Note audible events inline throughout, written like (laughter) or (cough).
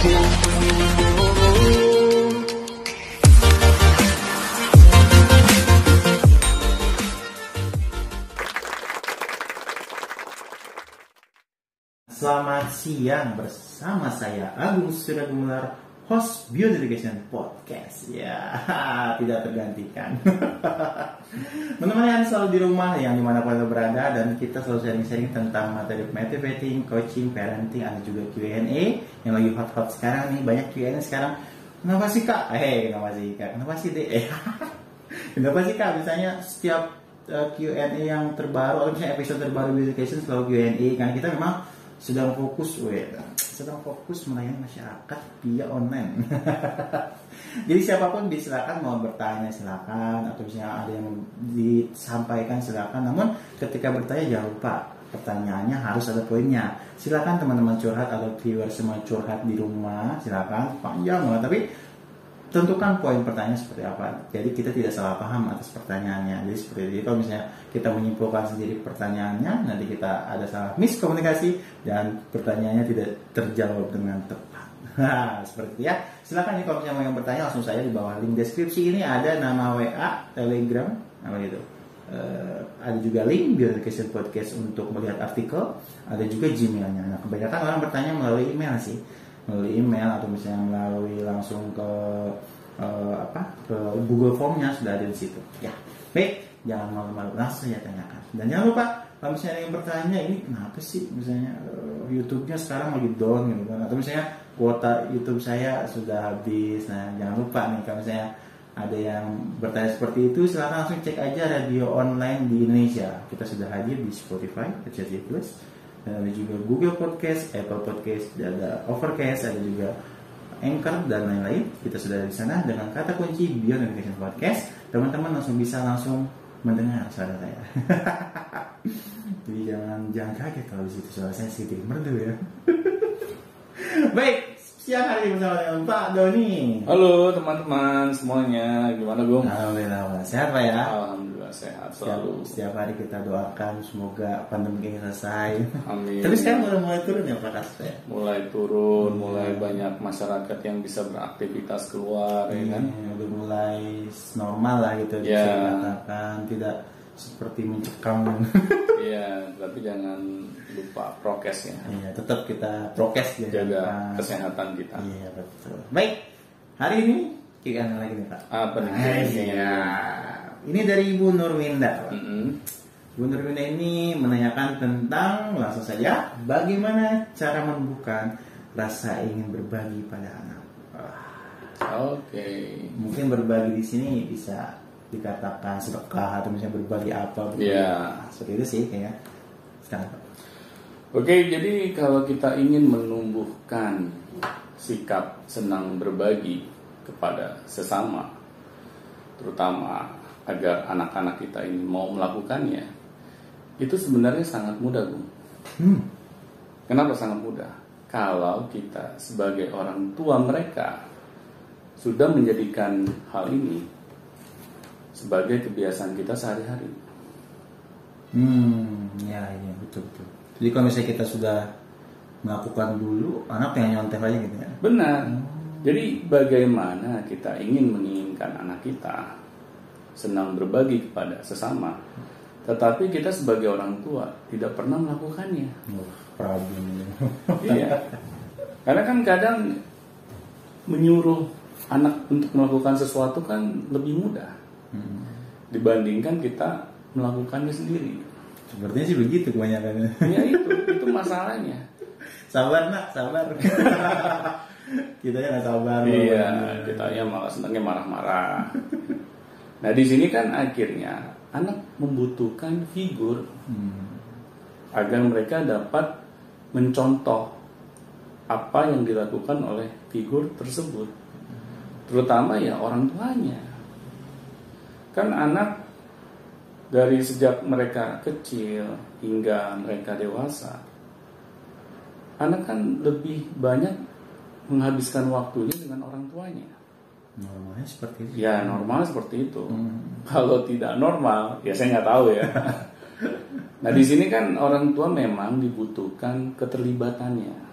Selamat siang bersama saya Agung Suragumelar, host Beautification Podcast. Ya, (laughs) tidak tergantikan. (laughs) Menemani Anda selalu di rumah yang di mana Anda berada dan kita selalu sharing-sharing tentang materi motivating, coaching, parenting, ada juga Q&A yang lagi hot-hot sekarang nih. Banyak Q&A sekarang. Kenapa sih kak? Eh, kenapa sih kak? Kenapa sih deh? (laughs) Eh, kenapa sih kak? Misalnya setiap uh, Q&A yang terbaru atau misalnya episode terbaru Beautification selalu Q&A karena kita memang sedang fokus we, sedang fokus melayani masyarakat via online. (laughs) Jadi siapa pun bisa silakan mau bertanya silakan atau misalnya ada yang disampaikan silakan. Namun ketika bertanya jangan lupa pertanyaannya harus ada poinnya. Silakan teman-teman curhat atau viewer semua curhat di rumah silakan panjang banget tapi tentukan poin pertanyaan seperti apa. Jadi kita tidak salah paham atas pertanyaannya. Jadi seperti itu. Kalau misalnya kita menyimpulkan sendiri pertanyaannya, nanti kita ada salah miskomunikasi dan pertanyaannya tidak terjawab dengan tepat. (laughs) Nah, seperti itu ya. Silakan nih kalau misalnya mau yang bertanya langsung saya di bawah link deskripsi ini ada nama WA, Telegram, apa gitu. Uh, ada juga link Beautification Podcast untuk melihat artikel, ada juga Gmailnya. Nah, kebanyakan orang bertanya melalui email sih melalui email atau misalnya melalui langsung ke uh, apa ke Google Formnya sudah ada di situ. Ya, baik, jangan malu-malu langsung ya tanyakan. Dan jangan lupa kalau misalnya yang bertanya ini kenapa sih misalnya uh, YouTube-nya sekarang lagi down gitu kan atau misalnya kuota YouTube saya sudah habis. Nah, jangan lupa nih kalau misalnya ada yang bertanya seperti itu silahkan langsung cek aja radio online di Indonesia kita sudah hadir di Spotify, RCTI Plus ada juga Google Podcast, Apple Podcast, ada Overcast, ada juga Anchor dan lain-lain. Kita sudah di sana dengan kata kunci Beyond Notification Podcast. Teman-teman langsung bisa langsung mendengar suara saya. (laughs) Jadi jangan jangan kaget kalau di situ suara saya sedikit merdu ya. (laughs) Baik, siang hari ini bersama dengan Pak Doni. Halo teman-teman semuanya, gimana Bung? Alhamdulillah, sehat Pak ya? Alhamdulillah sehat Setiap, selalu. setiap hari kita doakan semoga pandemi ini selesai. Amin. Tapi sekarang udah mulai turun ya Pak kasusnya? Mulai turun, mulai banyak masyarakat yang bisa beraktivitas keluar, ya kan? Iya, udah mulai normal lah gitu Ya. bisa dikatakan tidak seperti mencekam Iya, tapi jangan lupa prokes ya, iya tetap kita prokes ya jaga Pak. kesehatan kita. iya betul baik hari ini kita lagi nih pak Apa nih? iya ini dari Ibu Nurwinda Pak. Mm-mm. Ibu Nurwinda ini menanyakan tentang langsung saja bagaimana cara menumbuhkan rasa ingin berbagi pada anak Oke. mungkin berbagi di sini bisa dikatakan sedekah atau misalnya berbagi apa begitu. Iya. seperti itu sih kayaknya sekarang. Oke, jadi kalau kita ingin menumbuhkan sikap senang berbagi kepada sesama, terutama agar anak-anak kita ini mau melakukannya, itu sebenarnya sangat mudah, Bung. hmm. Kenapa sangat mudah? Kalau kita sebagai orang tua mereka sudah menjadikan hal ini sebagai kebiasaan kita sehari-hari. Hmm, ya, ya betul betul. Jadi kalau misalnya kita sudah melakukan dulu, anak yang nyontek aja gitu ya. Benar. Jadi bagaimana kita ingin menginginkan anak kita senang berbagi kepada sesama, tetapi kita sebagai orang tua tidak pernah melakukannya. Wah, problem iya. Karena kan kadang menyuruh anak untuk melakukan sesuatu kan lebih mudah Hmm. dibandingkan kita melakukannya sendiri. Sepertinya sih begitu kebanyakan. Ya itu, itu masalahnya. sabar nak, sabar. (laughs) kita ya nggak sabar. Iya, kita ya malah senangnya marah-marah. Nah di sini kan akhirnya anak membutuhkan figur Hmm. agar mereka dapat mencontoh apa yang dilakukan oleh figur tersebut, terutama ya orang tuanya. Kan anak dari sejak mereka kecil hingga mereka dewasa, anak kan lebih banyak menghabiskan waktunya dengan orang tuanya. Normalnya seperti itu. Ya normal seperti itu. Hmm. Kalau tidak normal, ya saya nggak tahu ya. (laughs) nah di sini kan orang tua memang dibutuhkan keterlibatannya.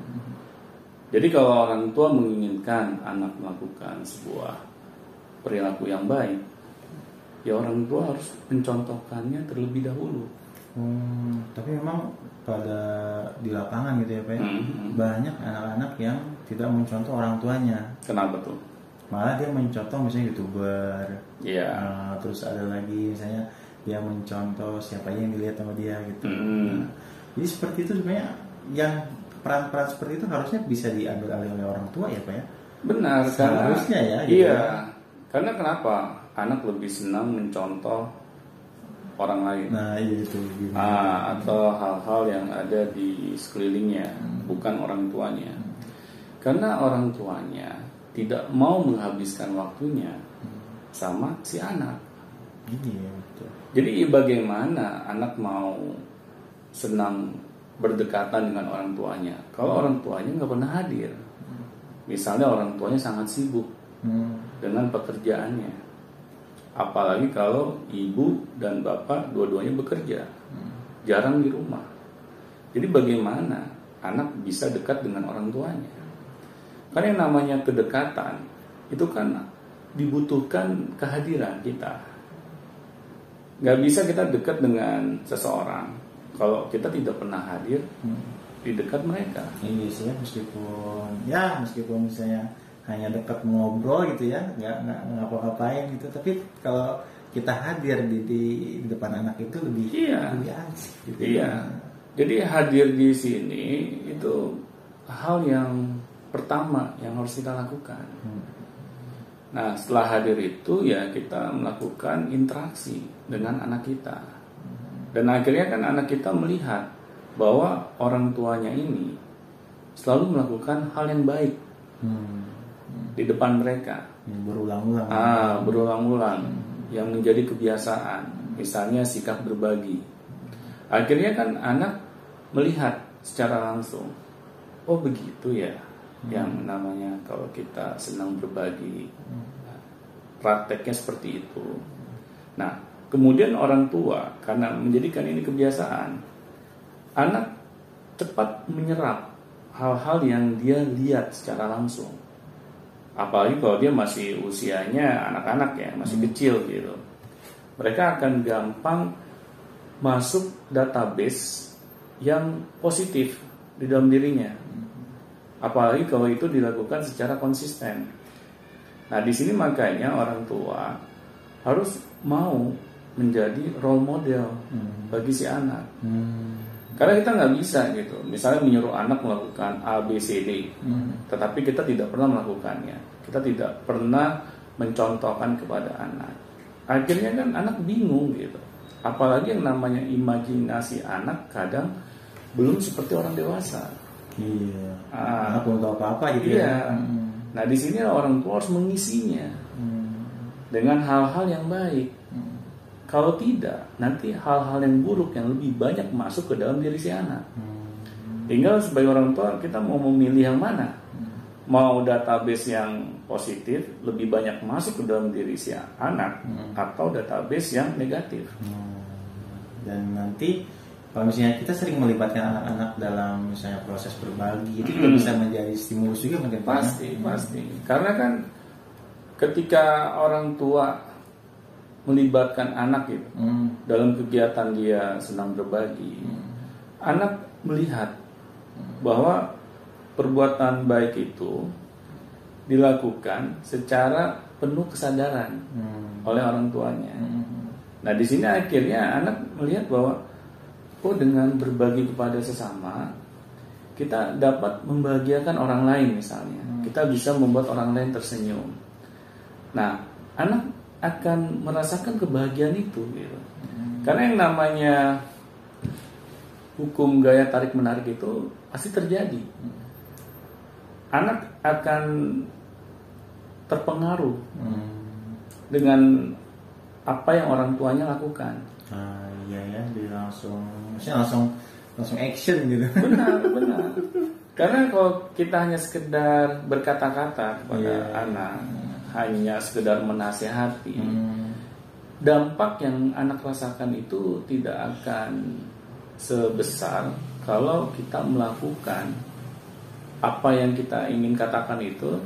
Jadi kalau orang tua menginginkan anak melakukan sebuah perilaku yang baik, ya orang tua harus mencontohkannya terlebih dahulu. Hmm, tapi memang pada di lapangan gitu ya Pak ya, Hmm. banyak anak-anak yang tidak mencontoh orang tuanya. Kenapa tuh? Malah dia mencontoh misalnya youtuber, Iya. Nah, terus ada lagi misalnya dia mencontoh siapa yang dilihat sama dia gitu. Hmm. Nah, jadi seperti itu sebenarnya yang peran-peran seperti itu harusnya bisa diambil alih oleh orang tua ya pak ya. Benar, karena Seharusnya ya, gitu Iya. ya. Karena kenapa? Anak lebih senang mencontoh orang lain. Nah iya itu gimana? Ah, atau hal-hal yang ada di sekelilingnya, Hmm. bukan orang tuanya. Karena orang tuanya tidak mau menghabiskan waktunya sama si anak. Iya betul. Jadi bagaimana anak mau senang berdekatan dengan orang tuanya kalau orang tuanya nggak pernah hadir? Misalnya orang tuanya sangat sibuk Hmm. dengan pekerjaannya. Apalagi kalau ibu dan bapak dua-duanya bekerja, jarang di rumah. Jadi bagaimana anak bisa dekat dengan orang tuanya? Karena yang namanya kedekatan itu kan dibutuhkan kehadiran kita. Gak bisa kita dekat dengan seseorang kalau kita tidak pernah hadir Hmm. di dekat mereka. Iya sih ya meskipun ya meskipun misalnya hanya dekat ngobrol gitu ya nggak nggak ngapa-ngapain gitu tapi kalau kita hadir di, di, di depan anak itu lebih Iya. lebih asik gitu Iya. Jadi hadir di sini itu hal yang pertama yang harus kita lakukan. Hmm. Nah, setelah hadir itu ya kita melakukan interaksi dengan anak kita. Dan akhirnya kan anak kita melihat bahwa orang tuanya ini selalu melakukan hal yang baik Hmm. di depan mereka. Yang berulang-ulang Ah, berulang-ulang yang menjadi kebiasaan, misalnya sikap berbagi. Akhirnya kan anak melihat secara langsung, oh begitu ya, yang namanya kalau kita senang berbagi, prakteknya seperti itu. Nah, kemudian orang tua karena menjadikan ini kebiasaan, anak cepat menyerap hal-hal yang dia lihat secara langsung. Apalagi kalau dia masih usianya anak-anak ya masih kecil gitu. Mereka akan gampang masuk database yang positif di dalam dirinya apalagi kalau itu dilakukan secara konsisten nah di sini makanya orang tua harus mau menjadi role model Hmm. bagi si anak Hmm. karena kita nggak bisa gitu misalnya menyuruh anak melakukan A B C D Hmm. tetapi kita tidak pernah melakukannya. Kita tidak pernah mencontohkan kepada anak. Akhirnya kan anak bingung gitu. Apalagi yang namanya imajinasi anak kadang belum seperti orang dewasa. Iya. Ah. Belum tahu apa-apa gitu Iya. ya. Hmm. Nah di sini orang tua harus mengisinya Hmm. dengan hal-hal yang baik. Hmm. Kalau tidak, nanti hal-hal yang buruk yang lebih banyak masuk ke dalam diri si anak. Hmm. Tinggal sebagai orang tua kita mau memilih yang mana. Mau database yang positif lebih banyak masuk ke dalam diri si anak Hmm. atau database yang negatif. Hmm. Dan nanti kalau misalnya kita sering melibatkan anak-anak dalam misalnya proses berbagi itu juga Hmm. bisa menjadi stimulus juga mungkin ya? Pasti, pasti. Karena kan ketika orang tua melibatkan anak itu Hmm. dalam kegiatan dia senang berbagi, anak melihat bahwa perbuatan baik itu dilakukan secara penuh kesadaran Hmm. oleh orang tuanya. Hmm. Nah di sini akhirnya anak melihat bahwa oh dengan berbagi kepada sesama kita dapat membahagiakan orang lain misalnya. Kita bisa membuat orang lain tersenyum. Nah anak akan merasakan kebahagiaan itu gitu. Karena yang namanya hukum gaya tarik menarik itu pasti terjadi. Anak akan terpengaruh Hmm. dengan apa yang orang tuanya lakukan. Ah, iya ya, jadi langsung, maksudnya langsung langsung action gitu. Benar, (laughs) benar. Karena kalau kita hanya sekedar berkata-kata kepada Iya. anak, hanya sekedar menasehati, Hmm. dampak yang anak rasakan itu tidak akan sebesar kalau kita melakukan apa yang kita ingin katakan itu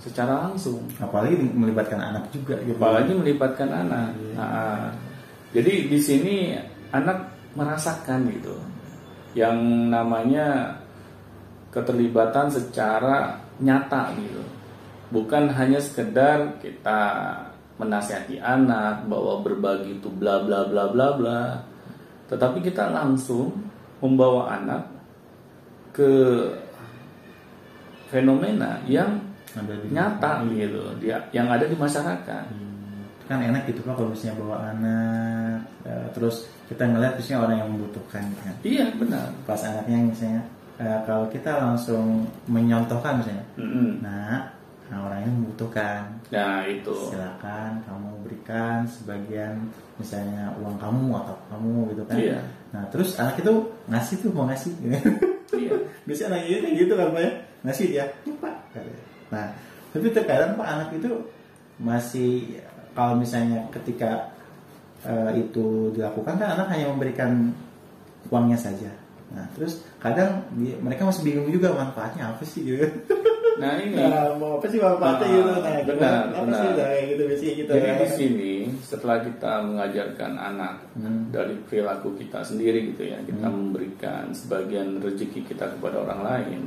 secara langsung. Apalagi melibatkan anak juga gitu. Apalagi melibatkan anak. Iya. Nah, jadi di sini anak merasakan gitu yang namanya keterlibatan secara nyata gitu. Bukan hanya sekedar kita menasihati anak bahwa berbagi itu bla bla bla bla bla. Tetapi kita langsung membawa anak ke fenomena yang Ada di- nyata gitu, dia yang ada di masyarakat. Kan enak gitu pak kalau misalnya bawa anak eh, terus kita ngeliat misalnya orang yang membutuhkan kan Iya benar. pas anaknya misalnya eh, kalau kita langsung menyontohkan misalnya Mm-mm. nah, nah orang yang membutuhkan Nah itu. silakan kamu berikan sebagian misalnya uang kamu atau kamu gitu kan Iya. nah terus anak itu ngasih tuh mau ngasih Iya. biasanya anak itu kayak gitu kan pak ya ngasih dia lupa katanya. nah tapi terkadang pak anak itu masih kalau misalnya ketika eh, itu dilakukan kan anak hanya memberikan uangnya saja nah terus kadang dia- mereka masih bingung juga manfaatnya apa sih gitu Nah ini. (laughs) Nah, mau apa sih manfaatnya Nah, gitu nah benar, gimana? apa benar. sih nah, gitu biasanya gitu Jadi kan. di sini setelah kita mengajarkan anak Hmm. dari perilaku kita sendiri gitu ya, kita memberikan sebagian rezeki kita kepada orang lain.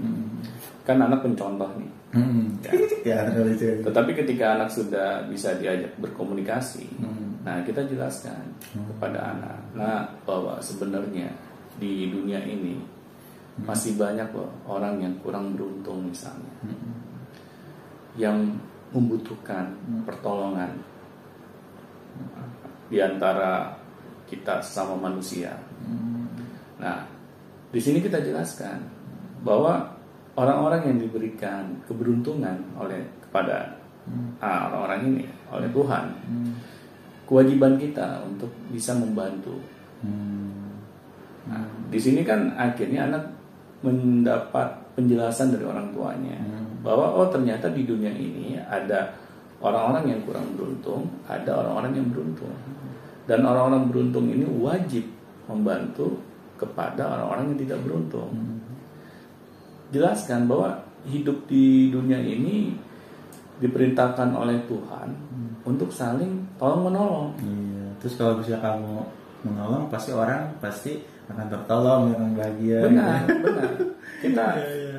Kan anak pencontoh nih. hmm. Ya. ya itu Tetapi ketika anak sudah bisa diajak berkomunikasi, Hmm. nah kita jelaskan kepada anak, nah bahwa sebenarnya di dunia ini masih banyak loh orang yang kurang beruntung misalnya, yang membutuhkan pertolongan di antara kita sesama manusia. Nah, di sini kita jelaskan bahwa orang-orang yang diberikan keberuntungan oleh kepada ah, orang-orang ini oleh Tuhan, kewajiban kita untuk bisa membantu. Hmm. Nah, di sini kan akhirnya anak mendapat penjelasan dari orang tuanya bahwa oh ternyata di dunia ini ada orang-orang yang kurang beruntung, ada orang-orang yang beruntung. Dan orang-orang beruntung ini wajib membantu kepada orang-orang yang tidak beruntung. Jelaskan bahwa hidup di dunia ini diperintahkan oleh Tuhan untuk saling tolong menolong. Iya. Terus kalau bisa kamu menolong pasti orang pasti akan tertolong orang bahagia. Benar, gitu. benar. (laughs) Kita Iya, iya.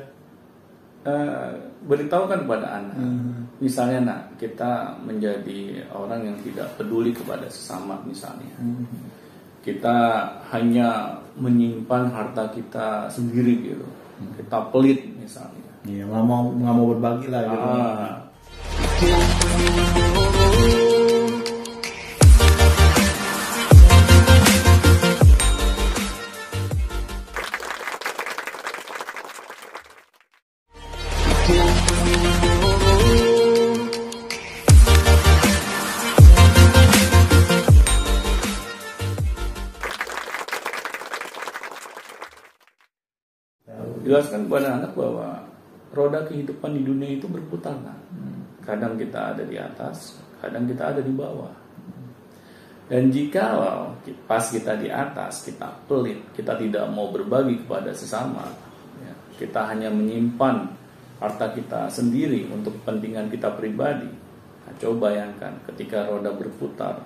eh, beritahukan kepada anak. Hmm. Misalnya nak, kita menjadi orang yang tidak peduli kepada sesama misalnya. Hmm. Kita hanya menyimpan harta kita sendiri gitu. Kita pelit misalnya. Iya, nggak mau nggak mau berbagi lah gitu. Ah, jelaskan kepada anak bahwa roda kehidupan di dunia itu berputar nak. Kadang kita ada di atas, kadang kita ada di bawah. Dan jika pas kita di atas, kita pelit, kita tidak mau berbagi kepada sesama, ya, kita hanya menyimpan harta kita sendiri untuk kepentingan kita pribadi. Nah, coba bayangkan ketika roda berputar,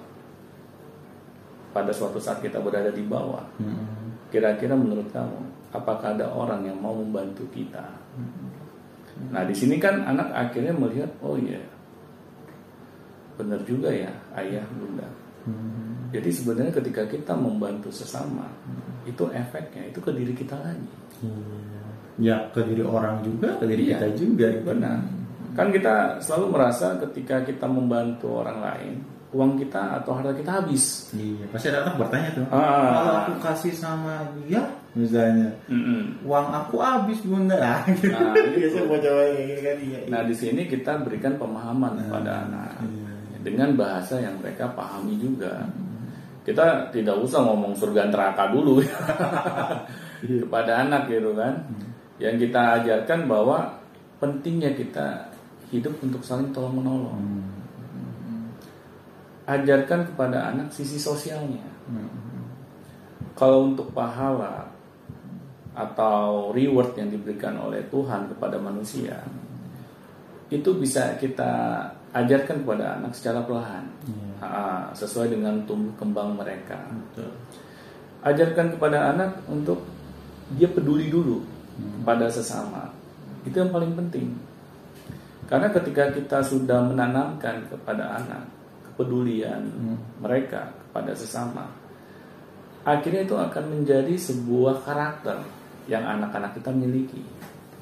pada suatu saat kita berada di bawah, Hmm. Kira-kira menurut kamu, apakah ada orang yang mau membantu kita? Nah, di sini kan anak akhirnya melihat, oh iya, benar juga ya, ayah, bunda. Hmm. Jadi sebenarnya ketika kita membantu sesama, itu efeknya itu ke diri kita lagi. Iya. Ya ke diri orang juga, ke diri Iya, kita juga. Benar. Kan kita selalu merasa ketika kita membantu orang lain, uang kita atau harta kita habis. Iya, pasti ada anak bertanya tuh. Ah. Kalau aku kasih sama dia, misalnya, Mm-mm. uang aku habis bunda. Nah, (laughs) gitu. Nah, gitu kan iya. Nah, di sini kita berikan pemahaman kepada anak iya. dengan bahasa yang mereka pahami juga. Kita tidak usah ngomong surga neraka dulu (laughs) kepada anak gitu kan. Yang kita ajarkan bahwa pentingnya kita hidup untuk saling tolong menolong. Hmm. Ajarkan kepada anak sisi sosialnya. Hmm. Kalau untuk pahala atau reward yang diberikan oleh Tuhan kepada manusia itu bisa kita ajarkan kepada anak secara perlahan. Iya. Ah, sesuai dengan tumbuh kembang mereka. Betul. ajarkan kepada anak untuk dia peduli dulu pada sesama. Itu yang paling penting. Karena ketika kita sudah menanamkan kepada anak kepedulian mereka kepada sesama akhirnya itu akan menjadi sebuah karakter yang anak-anak kita miliki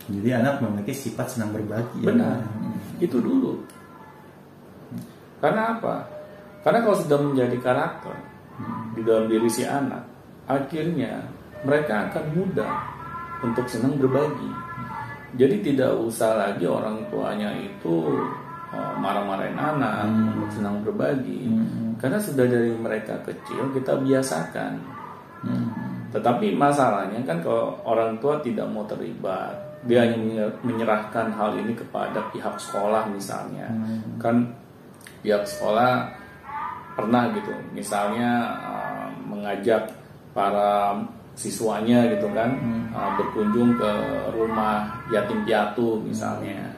Jadi anak memiliki sifat senang berbagi. ya. benar Hmm. itu dulu karena apa karena kalau sudah menjadi karakter di dalam diri si anak akhirnya mereka akan mudah untuk senang berbagi jadi tidak usah lagi orang tuanya itu oh, marah-marahin anak untuk senang berbagi Hmm. karena sudah dari mereka kecil kita biasakan Hmm. Tetapi masalahnya kan kalau orang tua tidak mau terlibat, dia hanya menyer- menyerahkan hal ini kepada pihak sekolah misalnya. Kan pihak sekolah pernah gitu, misalnya uh, mengajak para siswanya gitu kan uh, berkunjung ke rumah yatim piatu misalnya.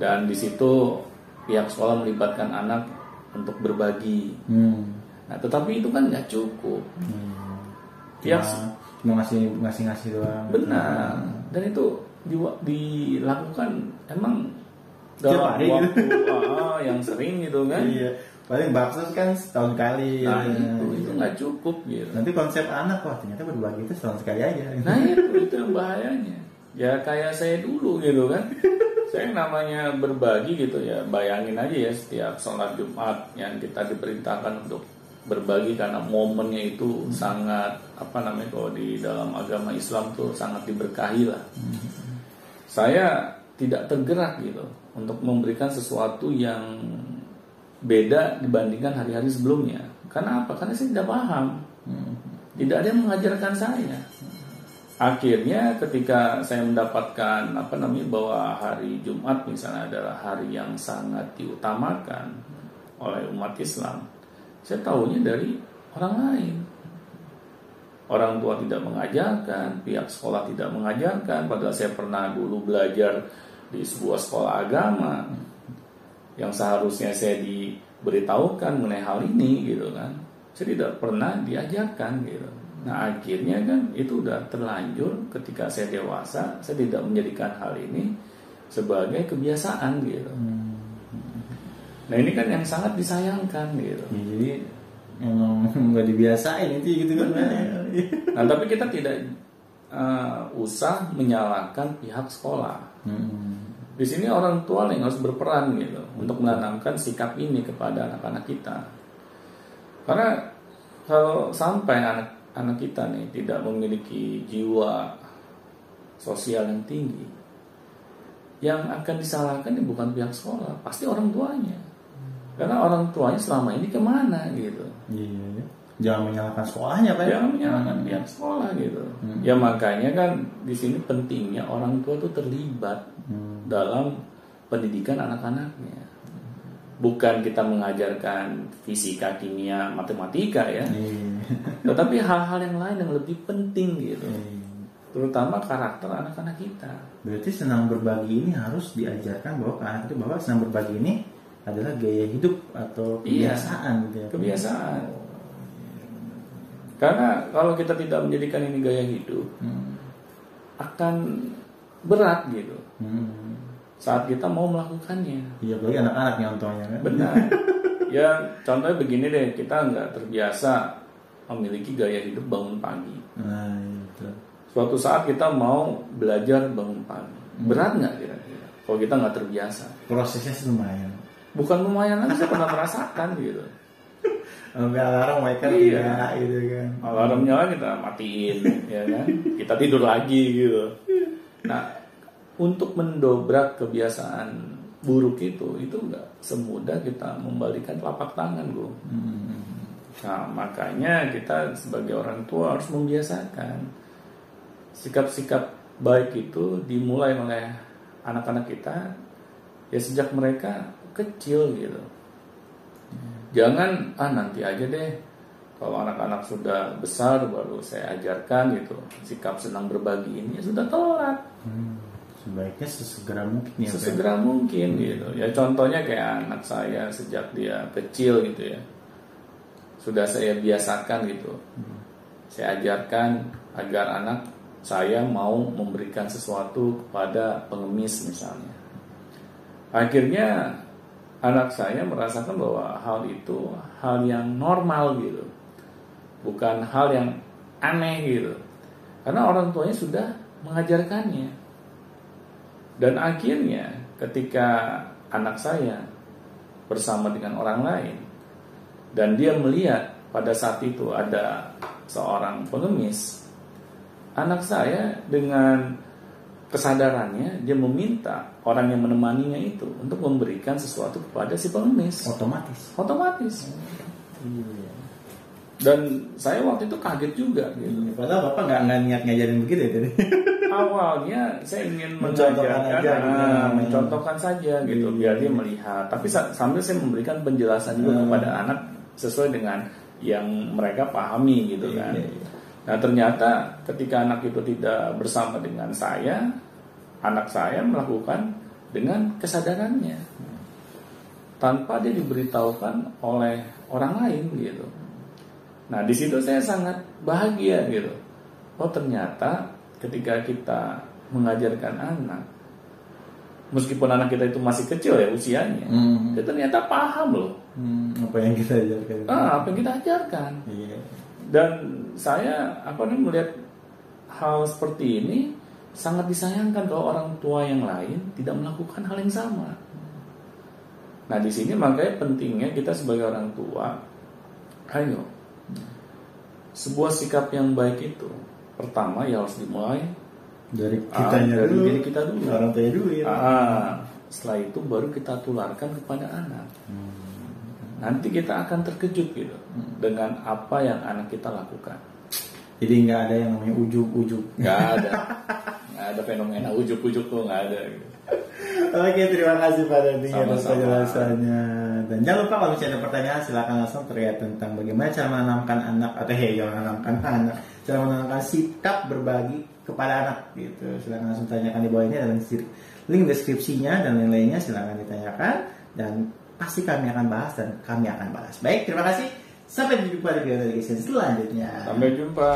Dan di situ pihak sekolah melibatkan anak untuk berbagi. Hmm. Nah, tetapi itu kan nggak cukup. Hmm. Pihak Cuma, cuma ngasih ngasih ngasih doang. Benar. Dan itu di- dilakukan emang dalam hari waktu ah, yang sering gitu kan. Iya. Paling bakso kan setahun kali. Nah ya. itu itu nggak cukup gitu. Nanti konsep anak wah ternyata berbagi itu setahun sekali aja. Nah itu itu yang bahayanya. Ya kayak saya dulu gitu kan. (laughs) Saya namanya berbagi gitu ya. Bayangin aja ya setiap sholat Jumat yang kita diperintahkan untuk berbagi karena momennya itu sangat apa namanya kalau di dalam agama Islam tuh sangat diberkahi lah. Saya tidak tergerak gitu untuk memberikan sesuatu yang beda dibandingkan hari-hari sebelumnya. Karena apa? Karena saya tidak paham. Tidak ada yang mengajarkan saya. Akhirnya ketika saya mendapatkan apa namanya bahwa hari Jumat misalnya adalah hari yang sangat diutamakan oleh umat Islam, saya tahunya dari orang lain. Orang tua tidak mengajarkan, pihak sekolah tidak mengajarkan, padahal saya pernah dulu belajar di sebuah sekolah agama yang seharusnya saya diberitahukan mengenai hal ini gitu kan. Saya tidak pernah diajarkan gitu. Nah akhirnya kan itu udah terlanjur ketika saya dewasa, saya tidak menjadikan hal ini sebagai kebiasaan gitu. Nah ini kan yang sangat disayangkan gitu. Ya, jadi emang (laughs) nggak dibiasain itu gitu kan. Nah tapi kita tidak uh, usah menyalahkan pihak sekolah. Hmm. Di sini orang tua yang harus berperan gitu untuk menanamkan sikap ini kepada anak-anak kita. Karena kalau sampai anak-anak kita nih tidak memiliki jiwa sosial yang tinggi, yang akan disalahkan bukan pihak sekolah, pasti orang tuanya. Karena orang tuanya selama ini ke mana gitu. Iya. Jangan menyalahkan sekolahnya pak. Jangan menyalahkan pihak sekolah gitu. Ya makanya kan di sini pentingnya orang tua itu terlibat Hmm. dalam pendidikan anak-anaknya. Bukan kita mengajarkan fisika, kimia, matematika ya, Iya. tetapi hal-hal yang lain yang lebih penting gitu. Iya. Terutama karakter anak-anak kita. Berarti senang berbagi ini harus diajarkan bahwa ke anak itu bahwa senang berbagi ini adalah gaya hidup atau Iya. kebiasaan gitu ya. Kebiasaan. Karena kalau kita tidak menjadikan ini gaya hidup, Hmm. akan berat gitu Hmm. saat kita mau melakukannya. Iya, apalagi anak-anak nyontohnya kan. Benar. (laughs) ya contohnya begini deh, kita nggak terbiasa memiliki gaya hidup bangun pagi. Nah, itu. Suatu saat kita mau belajar bangun pagi, berat nggak kira-kira? Kalau kita nggak terbiasa, Prosesnya lumayan. Bukan lumayan lagi saya pernah merasakan gitu. Sampai alarm mereka Iya. tidak gitu kan. Alarm nyala kita matiin, ya kan? Kita tidur lagi gitu. Nah, untuk mendobrak kebiasaan buruk itu, itu nggak semudah kita membalikan telapak tangan, bro. Hmm. Nah, makanya kita sebagai orang tua harus membiasakan sikap-sikap baik itu dimulai oleh anak-anak kita ya sejak mereka kecil gitu. Jangan ah nanti aja deh Kalau anak-anak sudah besar baru saya ajarkan gitu sikap senang berbagi ini ya sudah telat. Hmm, sebaiknya sesegera mungkin ya. Sesegera mungkin gitu. Ya contohnya kayak anak saya sejak dia kecil gitu ya. Sudah saya biasakan gitu. Saya ajarkan agar anak saya mau memberikan sesuatu kepada pengemis misalnya. Akhirnya anak saya merasakan bahwa hal itu hal yang normal gitu. Bukan hal yang aneh gitu. Karena orang tuanya sudah mengajarkannya. Dan akhirnya ketika anak saya bersama dengan orang lain dan dia melihat pada saat itu ada seorang pengemis, anak saya dengan kesadarannya dia meminta orang yang menemaninya itu untuk memberikan sesuatu kepada si pengemis. Otomatis. Otomatis. Iya. Dan saya waktu itu kaget juga gitu. Padahal bapak nggak nggak niat ngajarin begitu ya tadi. (laughs) Awalnya saya ingin Mencontohkan aja, gitu. ah, mencontohkan saja gitu Iya. biar dia melihat. Tapi sa- sambil saya memberikan penjelasan juga Hmm. kepada anak sesuai dengan yang mereka pahami gitu kan. Iya, iya. Nah ternyata ketika anak itu tidak bersama dengan saya, anak saya melakukan dengan kesadarannya tanpa dia diberitahukan oleh orang lain gitu. Nah di situ saya sangat bahagia gitu. Oh ternyata ketika kita mengajarkan anak, meskipun anak kita itu masih kecil ya usianya, Hmm. dia ternyata paham loh Hmm, apa yang kita ajarkan. ah, apa yang kita ajarkan. Iya. Dan saya apa nih melihat hal seperti ini sangat disayangkan kalau orang tua yang lain tidak melakukan hal yang sama. Nah di sini makanya pentingnya kita sebagai orang tua, ayo sebuah sikap yang baik itu pertama ya harus dimulai Dari ah, kitanya dari dulu. diri kita dulu. Orang tuanya dulu ya. Ah, setelah itu baru kita tularkan kepada anak. Nanti kita akan terkejut gitu dengan apa yang anak kita lakukan. Jadi nggak ada yang namanya ujuk-ujuk. nggak ada nggak ada fenomena ujuk-ujuk tuh nggak ada gitu. Oke, terima kasih Pak Dodi atas penjelasannya. Dan jangan lupa kalau misalnya ada pertanyaan silakan langsung terkait tentang bagaimana cara menanamkan anak atau hei jangan menanamkan anak, cara menanamkan sikap berbagi kepada anak gitu. Silakan langsung tanyakan di bawah ini dan link deskripsinya dan yang lainnya silakan ditanyakan dan pasti kami akan bahas dan kami akan bahas. Baik, terima kasih. Sampai jumpa di video selanjutnya. sampai jumpa